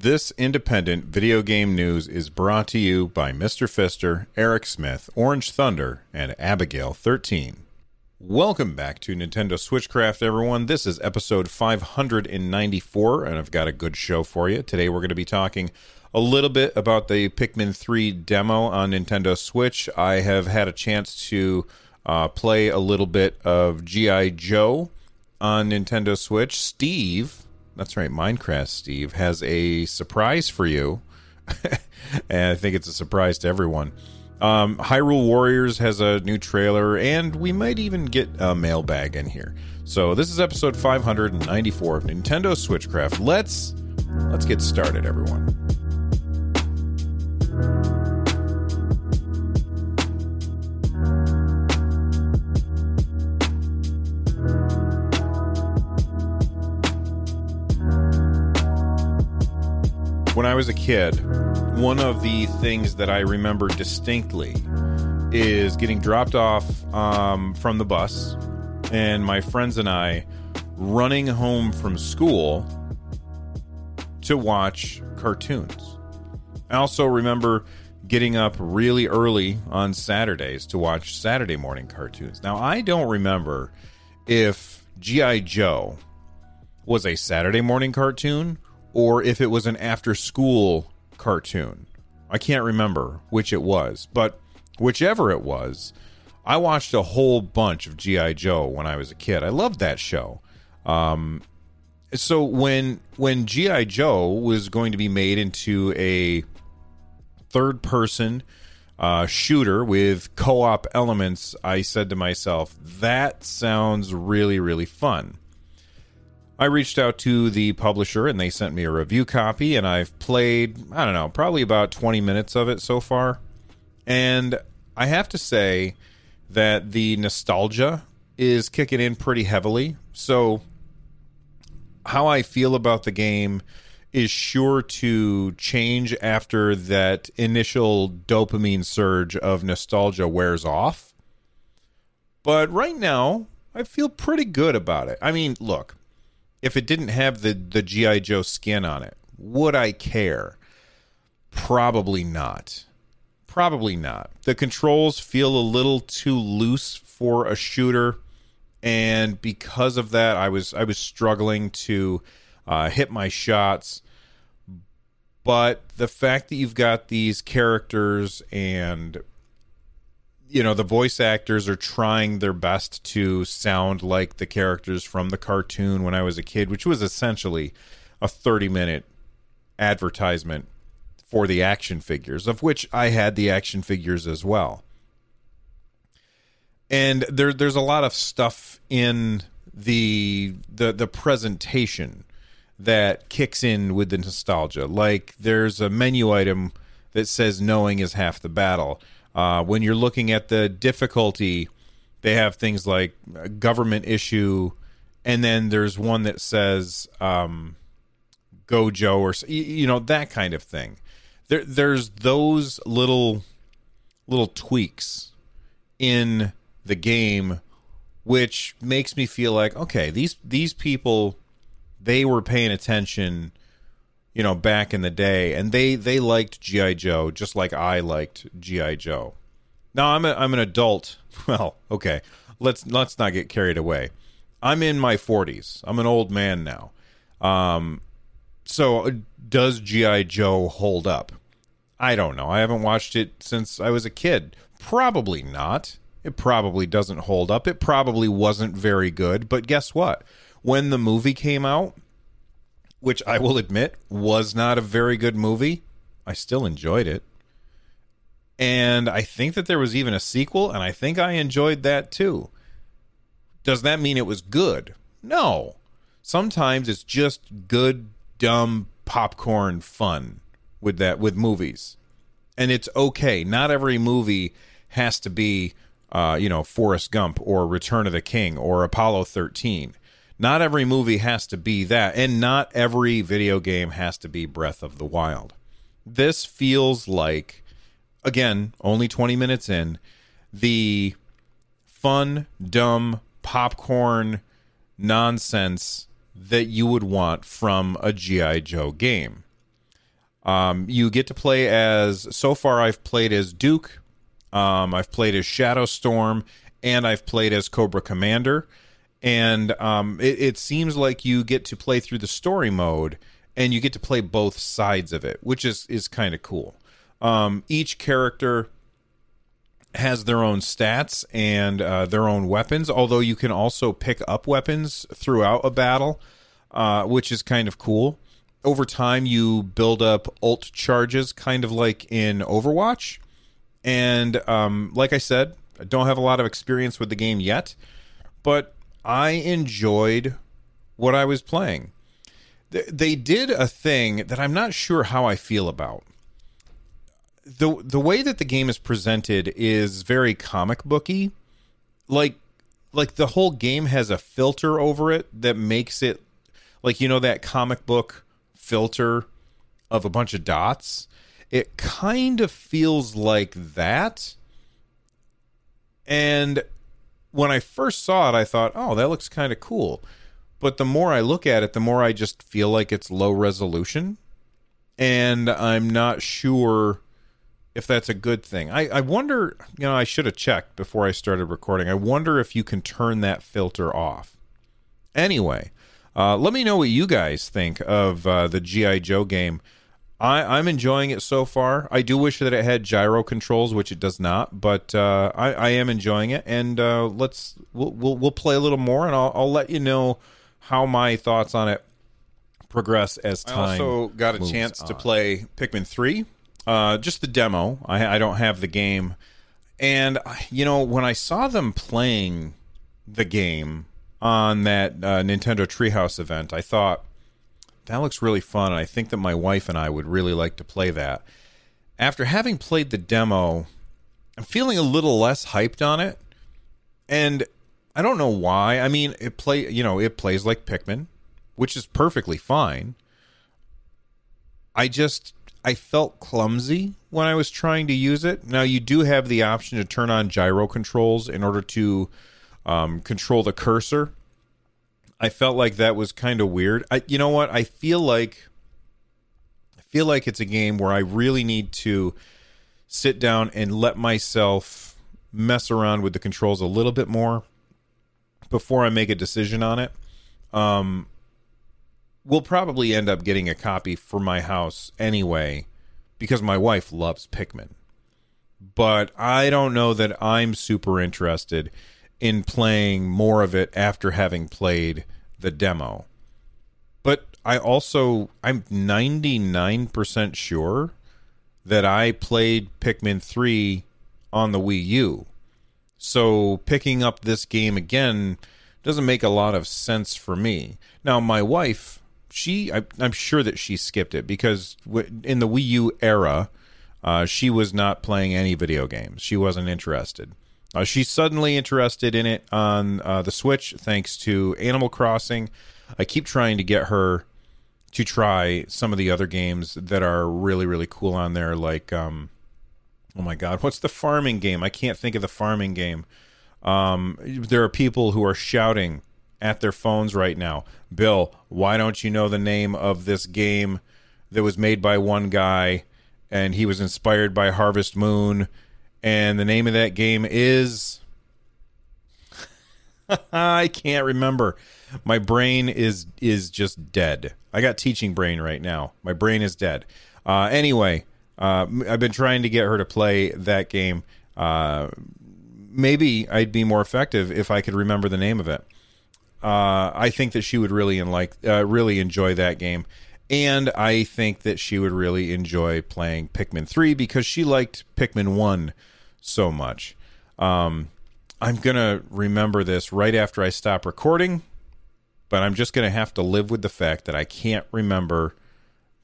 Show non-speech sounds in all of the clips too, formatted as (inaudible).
This independent video game news is brought to you by Mr. Fister, Eric Smith, Orange Thunder, and Abigail 13. Welcome back to Nintendo Switchcraft, everyone. This is episode 594, and I've got a good show for you. Today we're going to be talking a little bit about the Pikmin 3 demo on Nintendo Switch. I have had a chance to uh, play a little bit of G.I. Joe on Nintendo Switch. Steve that's right. Minecraft Steve has a surprise for you. (laughs) and I think it's a surprise to everyone. Um, Hyrule Warriors has a new trailer, and we might even get a mailbag in here. So this is episode 594 of Nintendo Switchcraft. Let's let's get started, everyone. When I was a kid, one of the things that I remember distinctly is getting dropped off um, from the bus and my friends and I running home from school to watch cartoons. I also remember getting up really early on Saturdays to watch Saturday morning cartoons. Now, I don't remember if G.I. Joe was a Saturday morning cartoon or if it was an after school cartoon. I can't remember which it was, but whichever it was, I watched a whole bunch of GI Joe when I was a kid. I loved that show. Um, so when when GI Joe was going to be made into a third person uh, shooter with co-op elements, I said to myself, that sounds really really fun. I reached out to the publisher and they sent me a review copy, and I've played, I don't know, probably about 20 minutes of it so far. And I have to say that the nostalgia is kicking in pretty heavily. So, how I feel about the game is sure to change after that initial dopamine surge of nostalgia wears off. But right now, I feel pretty good about it. I mean, look, if it didn't have the the GI Joe skin on it, would I care? Probably not. Probably not. The controls feel a little too loose for a shooter, and because of that, I was I was struggling to uh, hit my shots. But the fact that you've got these characters and you know the voice actors are trying their best to sound like the characters from the cartoon when I was a kid, which was essentially a 30 minute advertisement for the action figures, of which I had the action figures as well. And there there's a lot of stuff in the the the presentation that kicks in with the nostalgia. Like there's a menu item that says knowing is half the battle uh, when you're looking at the difficulty, they have things like government issue, and then there's one that says um, Gojo or you know that kind of thing. There, there's those little little tweaks in the game, which makes me feel like okay, these these people they were paying attention you know, back in the day, and they they liked GI Joe just like I liked GI Joe. Now I'm a, I'm an adult. (laughs) Well, okay, let's let's not get carried away. I'm in my 40s. I'm an old man now. Um, so uh, does GI Joe hold up? I don't know. I haven't watched it since I was a kid. Probably not. It probably doesn't hold up. It probably wasn't very good. But guess what? When the movie came out, which I will admit was not a very good movie. I still enjoyed it. And I think that there was even a sequel, and I think I enjoyed that too. Does that mean it was good? No. Sometimes it's just good, dumb popcorn fun with that with movies. And it's okay. Not every movie has to be uh, you know, Forrest Gump or Return of the King or Apollo 13. Not every movie has to be that, and not every video game has to be Breath of the Wild. This feels like, again, only 20 minutes in, the fun, dumb, popcorn nonsense that you would want from a G.I. Joe game. Um, you get to play as, so far, I've played as Duke, um, I've played as Shadow Storm, and I've played as Cobra Commander. And um, it, it seems like you get to play through the story mode and you get to play both sides of it, which is, is kind of cool. Um, each character has their own stats and uh, their own weapons, although you can also pick up weapons throughout a battle, uh, which is kind of cool. Over time, you build up ult charges, kind of like in Overwatch. And um, like I said, I don't have a lot of experience with the game yet, but I enjoyed what I was playing. They did a thing that I'm not sure how I feel about. The the way that the game is presented is very comic booky. Like like the whole game has a filter over it that makes it like you know that comic book filter of a bunch of dots it kind of feels like that. And when I first saw it, I thought, oh, that looks kind of cool. But the more I look at it, the more I just feel like it's low resolution. And I'm not sure if that's a good thing. I, I wonder, you know, I should have checked before I started recording. I wonder if you can turn that filter off. Anyway, uh, let me know what you guys think of uh, the G.I. Joe game. I, I'm enjoying it so far. I do wish that it had gyro controls, which it does not, but uh, I, I am enjoying it. And uh, let's we'll, we'll, we'll play a little more, and I'll I'll let you know how my thoughts on it progress as time. I also got a chance on. to play Pikmin three, uh, just the demo. I I don't have the game, and you know when I saw them playing the game on that uh, Nintendo Treehouse event, I thought that looks really fun. I think that my wife and I would really like to play that. After having played the demo, I'm feeling a little less hyped on it. And I don't know why. I mean, it play, you know, it plays like Pikmin, which is perfectly fine. I just I felt clumsy when I was trying to use it. Now you do have the option to turn on gyro controls in order to um, control the cursor I felt like that was kind of weird. I, you know what? I feel like I feel like it's a game where I really need to sit down and let myself mess around with the controls a little bit more before I make a decision on it. Um, we'll probably end up getting a copy for my house anyway because my wife loves Pikmin. But I don't know that I'm super interested in playing more of it after having played the demo. But I also I'm 99% sure that I played Pikmin 3 on the Wii U. So picking up this game again doesn't make a lot of sense for me. Now my wife, she I, am sure that she skipped it because in the Wii U era, uh, she was not playing any video games. She wasn't interested. Uh, she's suddenly interested in it on uh, the Switch thanks to Animal Crossing. I keep trying to get her to try some of the other games that are really really cool on there like um oh my god what's the farming game? I can't think of the farming game. Um there are people who are shouting at their phones right now. Bill why don't you know the name of this game that was made by one guy and he was inspired by harvest moon and the name of that game is (laughs) I can't remember. My brain is is just dead. I got teaching brain right now. My brain is dead. Uh, anyway, uh, I've been trying to get her to play that game. Uh, maybe I'd be more effective if I could remember the name of it. Uh, I think that she would really like uh, really enjoy that game and I think that she would really enjoy playing Pikmin 3 because she liked Pikmin 1 so much. Um, I'm going to remember this right after I stop recording, but I'm just going to have to live with the fact that I can't remember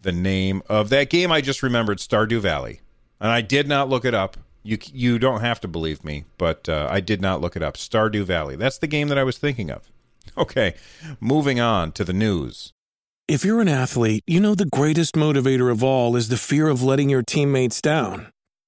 the name of that game I just remembered, Stardew Valley. And I did not look it up. You you don't have to believe me, but uh, I did not look it up. Stardew Valley. That's the game that I was thinking of. (laughs) Okay, moving on to the news. If you're an athlete, you know the greatest motivator of all is the fear of letting your teammates down.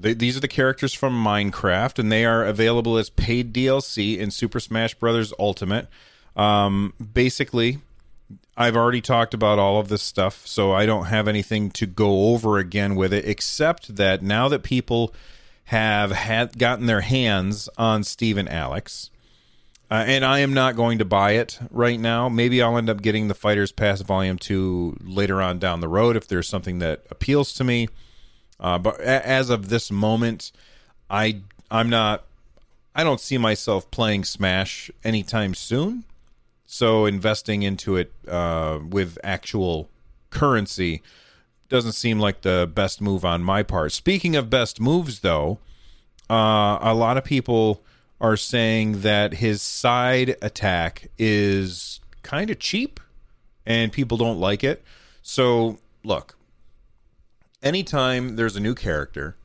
They, these are the characters from Minecraft, and they are available as paid DLC in Super Smash Bros. Ultimate. Um, basically, I've already talked about all of this stuff, so I don't have anything to go over again with it, except that now that people have had gotten their hands on Steve and Alex, uh, and I am not going to buy it right now. Maybe I'll end up getting the Fighters Pass Volume 2 later on down the road if there's something that appeals to me. Uh, but a- as of this moment, I I'm not I don't see myself playing Smash anytime soon. So investing into it uh, with actual currency doesn't seem like the best move on my part. Speaking of best moves, though, uh, a lot of people are saying that his side attack is kind of cheap and people don't like it. So, look, anytime there's a new character,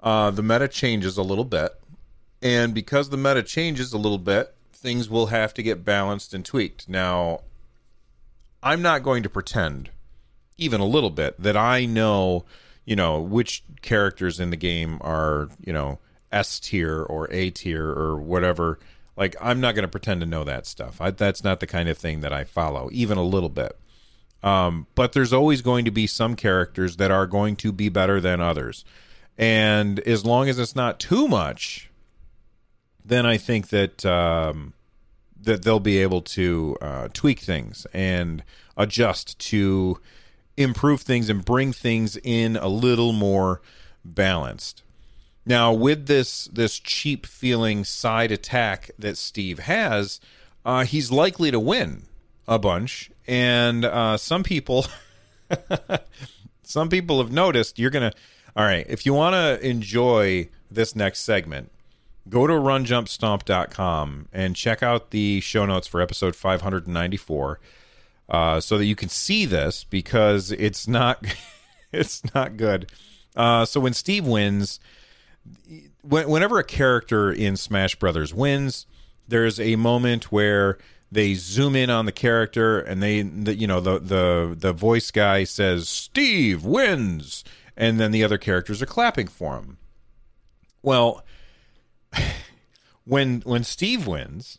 uh, the meta changes a little bit. And because the meta changes a little bit, things will have to get balanced and tweaked. Now, I'm not going to pretend, even a little bit, that I know, you know, which characters in the game are, you know, S tier or A tier or whatever. Like, I'm not going to pretend to know that stuff. I, that's not the kind of thing that I follow, even a little bit. Um, but there's always going to be some characters that are going to be better than others. And as long as it's not too much, then I think that um, that they'll be able to uh, tweak things and adjust to improve things and bring things in a little more balanced. Now, with this this cheap feeling side attack that Steve has, uh, he's likely to win a bunch, and uh, some people, (laughs) some people have noticed. You're gonna, all right. If you want to enjoy this next segment, go to runjumpstomp.com and check out the show notes for episode 594 uh, so that you can see this because it's not (laughs) it's not good uh, so when steve wins whenever a character in smash brothers wins there's a moment where they zoom in on the character and they the, you know the the the voice guy says steve wins and then the other characters are clapping for him well (laughs) when when Steve wins,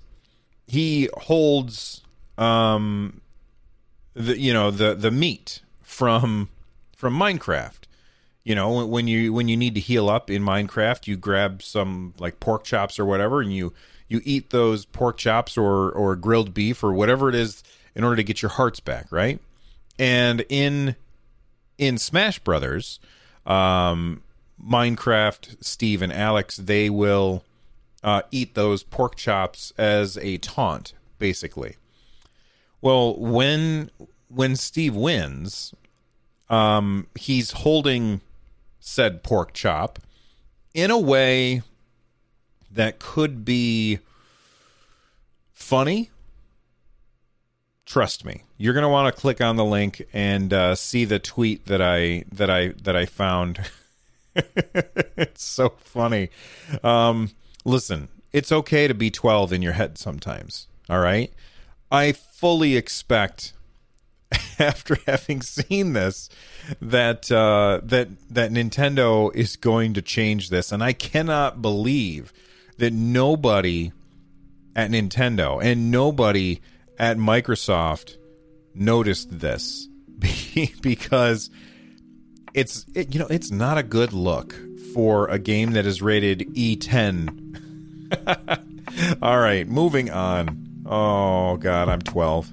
he holds um the you know the the meat from from Minecraft. You know, when you when you need to heal up in Minecraft, you grab some like pork chops or whatever and you you eat those pork chops or or grilled beef or whatever it is in order to get your hearts back, right? And in in Smash Brothers, um Minecraft, Steve and Alex, they will uh, eat those pork chops as a taunt, basically. Well, when when Steve wins, um, he's holding said pork chop in a way that could be funny. Trust me, you're gonna want to click on the link and uh, see the tweet that I that I that I found. (laughs) it's so funny. Um, listen, it's okay to be 12 in your head sometimes. All right. I fully expect (laughs) after having seen this that uh, that that Nintendo is going to change this, and I cannot believe that nobody at Nintendo and nobody at Microsoft noticed this (laughs) because it's it, you know it's not a good look for a game that is rated E10. (laughs) All right, moving on. Oh god, I'm 12.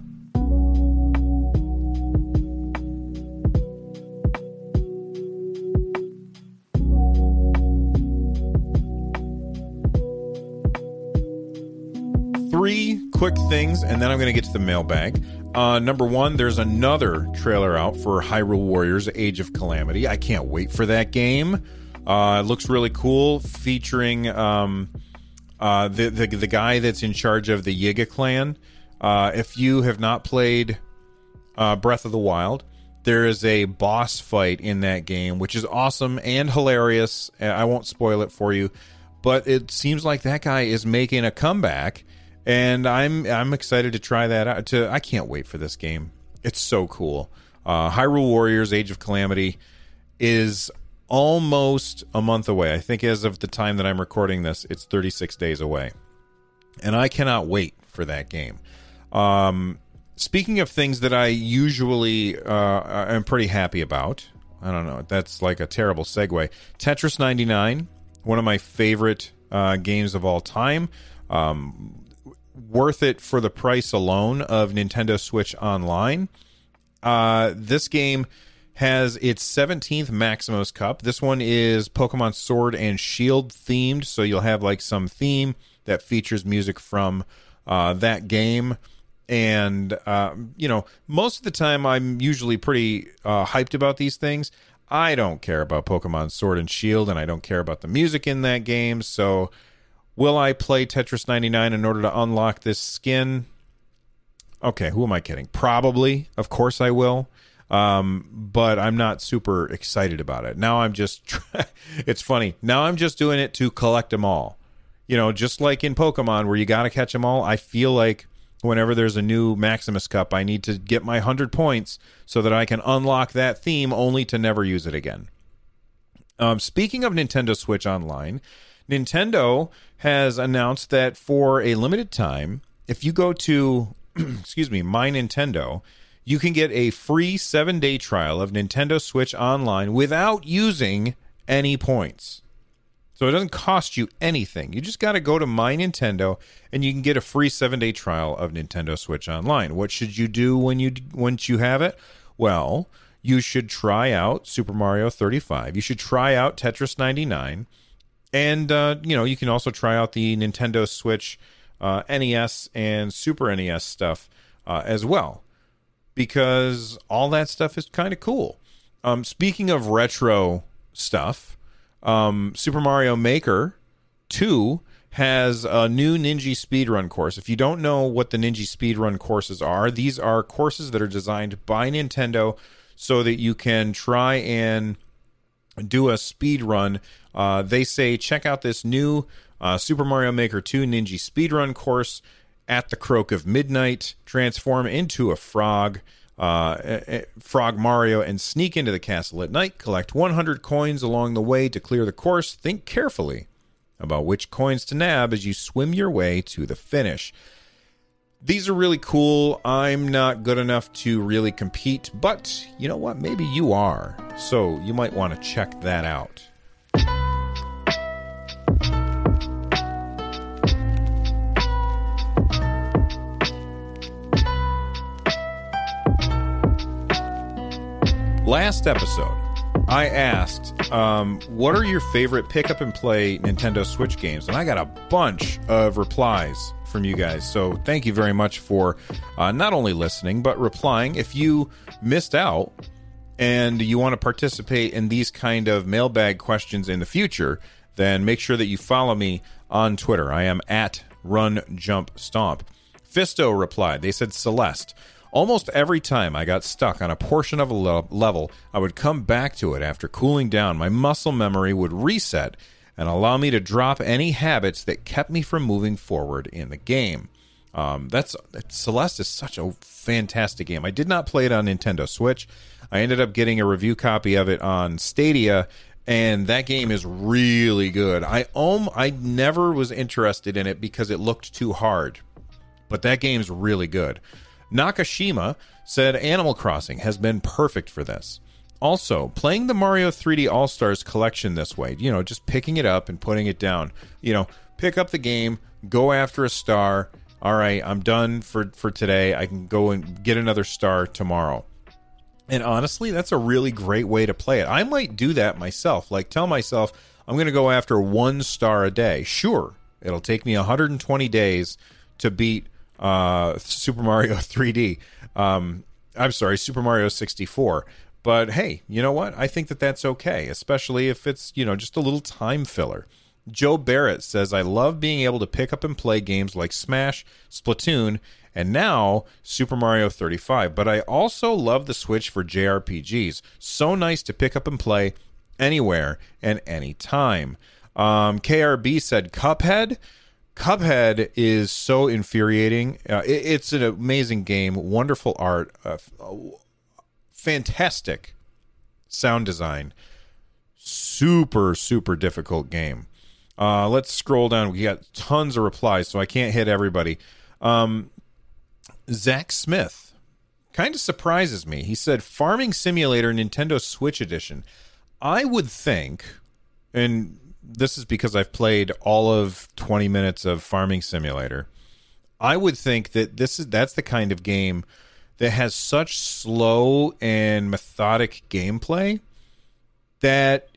Quick things, and then I'm going to get to the mailbag. Uh, number one, there's another trailer out for Hyrule Warriors Age of Calamity. I can't wait for that game. Uh, it looks really cool, featuring um, uh, the, the the guy that's in charge of the Yiga clan. Uh, if you have not played uh, Breath of the Wild, there is a boss fight in that game, which is awesome and hilarious. I won't spoil it for you, but it seems like that guy is making a comeback, and I'm I'm excited to try that out. To I can't wait for this game. It's so cool. Uh, Hyrule Warriors: Age of Calamity is almost a month away. I think as of the time that I'm recording this, it's 36 days away. And I cannot wait for that game. Um, speaking of things that I usually uh, am pretty happy about, I don't know, that's like a terrible segue. Tetris 99, one of my favorite uh, games of all time. Um, worth it for the price alone of Nintendo Switch Online. Uh, this game has its 17th Maximus Cup. This one is Pokemon Sword and Shield themed, so you'll have like some theme that features music from uh, that game. And, uh, you know, most of the time I'm usually pretty uh, hyped about these things. I don't care about Pokemon Sword and Shield, and I don't care about the music in that game. So, will I play Tetris 99 in order to unlock this skin? Okay, who am I kidding? Probably. Of course I will um, but I'm not super excited about it. Now I'm just, (laughs) it's funny. Now I'm just doing it to collect them all. You know, just like in Pokemon where you got to catch them all, I feel like whenever there's a new Maximus Cup, I need to get my 100 points so that I can unlock that theme only to never use it again. Um, speaking of Nintendo Switch Online, Nintendo has announced that for a limited time, if you go to, (clears throat) excuse me, My Nintendo, you can get a free seven day trial of Nintendo Switch Online without using any points. So it doesn't cost you anything. You just got to go to My Nintendo and you can get a free seven day trial of Nintendo Switch Online. What should you do when you once you have it? Well, you should try out Super Mario 35. You should try out Tetris 99, and uh, you know you can also try out the Nintendo Switch uh, NES and Super NES stuff uh, as well because all that stuff is kind of cool. Um, speaking of retro stuff, um, Super Mario Maker 2 has a new Ninja speedrun course. If you don't know what the Ninja speedrun courses are, these are courses that are designed by Nintendo so that you can try and do a speed run. Uh, they say check out this new uh, Super Mario Maker 2 Ninja speedrun course at the croak of midnight, transform into a frog, uh, frog Mario, and sneak into the castle at night. Collect 100 coins along the way to clear the course. Think carefully about which coins to nab as you swim your way to the finish. These are really cool. I'm not good enough to really compete, but you know what? Maybe you are. So you might want to check that out. Last episode, I asked, um, what are your favorite pick up and play Nintendo Switch games? And I got a bunch of replies from you guys. So thank you very much for uh, not only listening, but replying. If you missed out and you want to participate in these kind of mailbag questions in the future, then make sure that you follow me on Twitter. I am at Run Jump Stomp. Fisto replied, they said Celeste. Almost every time I got stuck on a portion of a level, I would come back to it after cooling down. My muscle memory would reset and allow me to drop any habits that kept me from moving forward in the game. Um, that's Celeste is such a fantastic game. I did not play it on Nintendo Switch. I ended up getting a review copy of it on Stadia, and that game is really good. I um I never was interested in it because it looked too hard, but that game's really good. Nakashima said Animal Crossing has been perfect for this. Also, playing the Mario 3D All Stars collection this way, you know, just picking it up and putting it down. You know, pick up the game, go after a star. All right, I'm done for for today. I can go and get another star tomorrow. And honestly, that's a really great way to play it. I might do that myself. Like tell myself I'm going to go after one star a day. Sure, it'll take me 120 days to beat uh, Super Mario (laughs) 3D. Um, I'm sorry, Super Mario 64. But hey, you know what? I think that that's okay, especially if it's, you know, just a little time filler. Joe Barrett says, I love being able to pick up and play games like Smash, Splatoon, and now Super Mario 35. But I also love the Switch for JRPGs. So nice to pick up and play anywhere and anytime. Um, KRB said, Cuphead. Cuphead is so infuriating. Uh, it, it's an amazing game, wonderful art, uh, fantastic sound design, super super difficult game. Uh, let's scroll down. We got tons of replies, so I can't hit everybody. Um, Zach Smith kind of surprises me. He said, "Farming Simulator Nintendo Switch Edition." I would think, and this is because I've played all of 20 minutes of Farming Simulator. I would think that this is that's the kind of game that has such slow and methodic gameplay that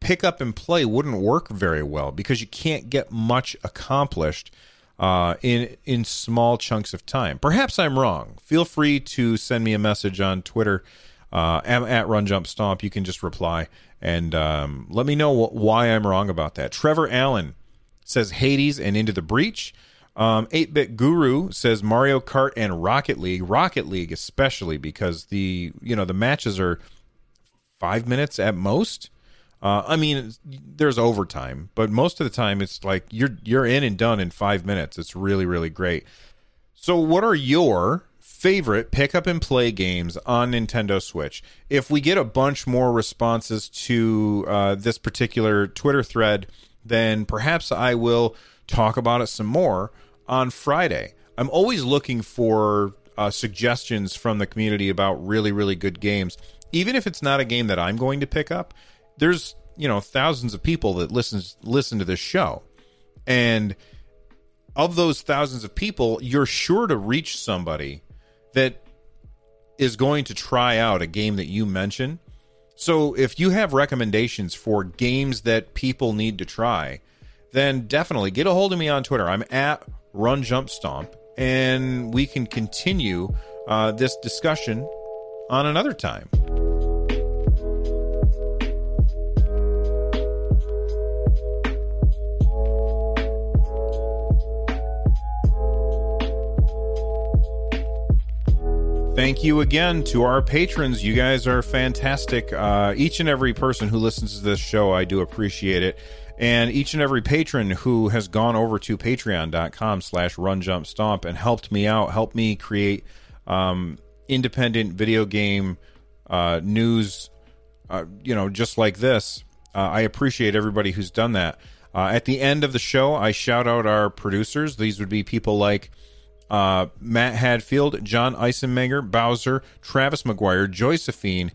pick up and play wouldn't work very well because you can't get much accomplished uh, in in small chunks of time. Perhaps I'm wrong. Feel free to send me a message on Twitter uh, at Run Jump Stomp. You can just reply and um, let me know wh- why I'm wrong about that. Trevor Allen says Hades and Into the Breach. Um, 8-bit Guru says Mario Kart and Rocket League. Rocket League especially because the you know the matches are five minutes at most. Uh, I mean, there's overtime, but most of the time it's like you're you're in and done in five minutes. It's really really great. So, what are your favorite pick up and play games on Nintendo Switch? If we get a bunch more responses to uh, this particular Twitter thread, then perhaps I will talk about it some more on Friday. I'm always looking for uh, suggestions from the community about really, really good games. Even if it's not a game that I'm going to pick up, there's you know thousands of people that listens listen to this show, and of those thousands of people, you're sure to reach somebody that is going to try out a game that you mention. So if you have recommendations for games that people need to try, then definitely get a hold of me on Twitter. I'm at Run Jump Stomp, and we can continue uh, this discussion on another time. Thank you again to our patrons. You guys are fantastic. Uh, each and every person who listens to this show, I do appreciate it and each and every patron who has gone over to patreon.com slash run jump stomp and helped me out helped me create um, independent video game uh, news uh, you know just like this uh, i appreciate everybody who's done that. Uh, at the end of the show i shout out our producers. These would be people like uh, matt hadfield john eisenmenger bowser travis mcguire josephine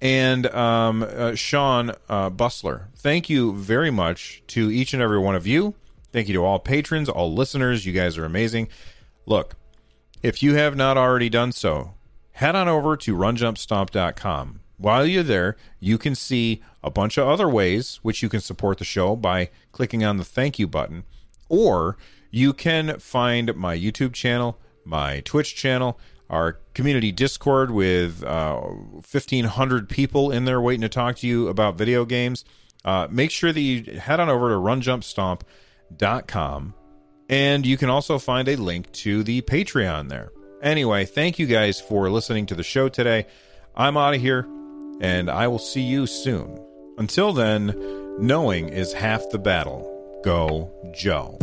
and um, uh, Sean uh, Bustler. Thank you very much to each and every one of you. Thank you to all patrons, all listeners. You guys are amazing. Look, if you have not already done so, head on over to runjumpstomp.com. While you're there, you can see a bunch of other ways which you can support the show by clicking on the thank you button, or you can find my YouTube channel, my Twitch channel, our community Discord with uh, 1,500 people in there waiting to talk to you about video games. Uh, make sure that you head on over to runjumpstomp.com and you can also find a link to the Patreon there. Anyway, thank you guys for listening to the show today. I'm out of here and I will see you soon. Until then, knowing is half the battle. Go, Joe.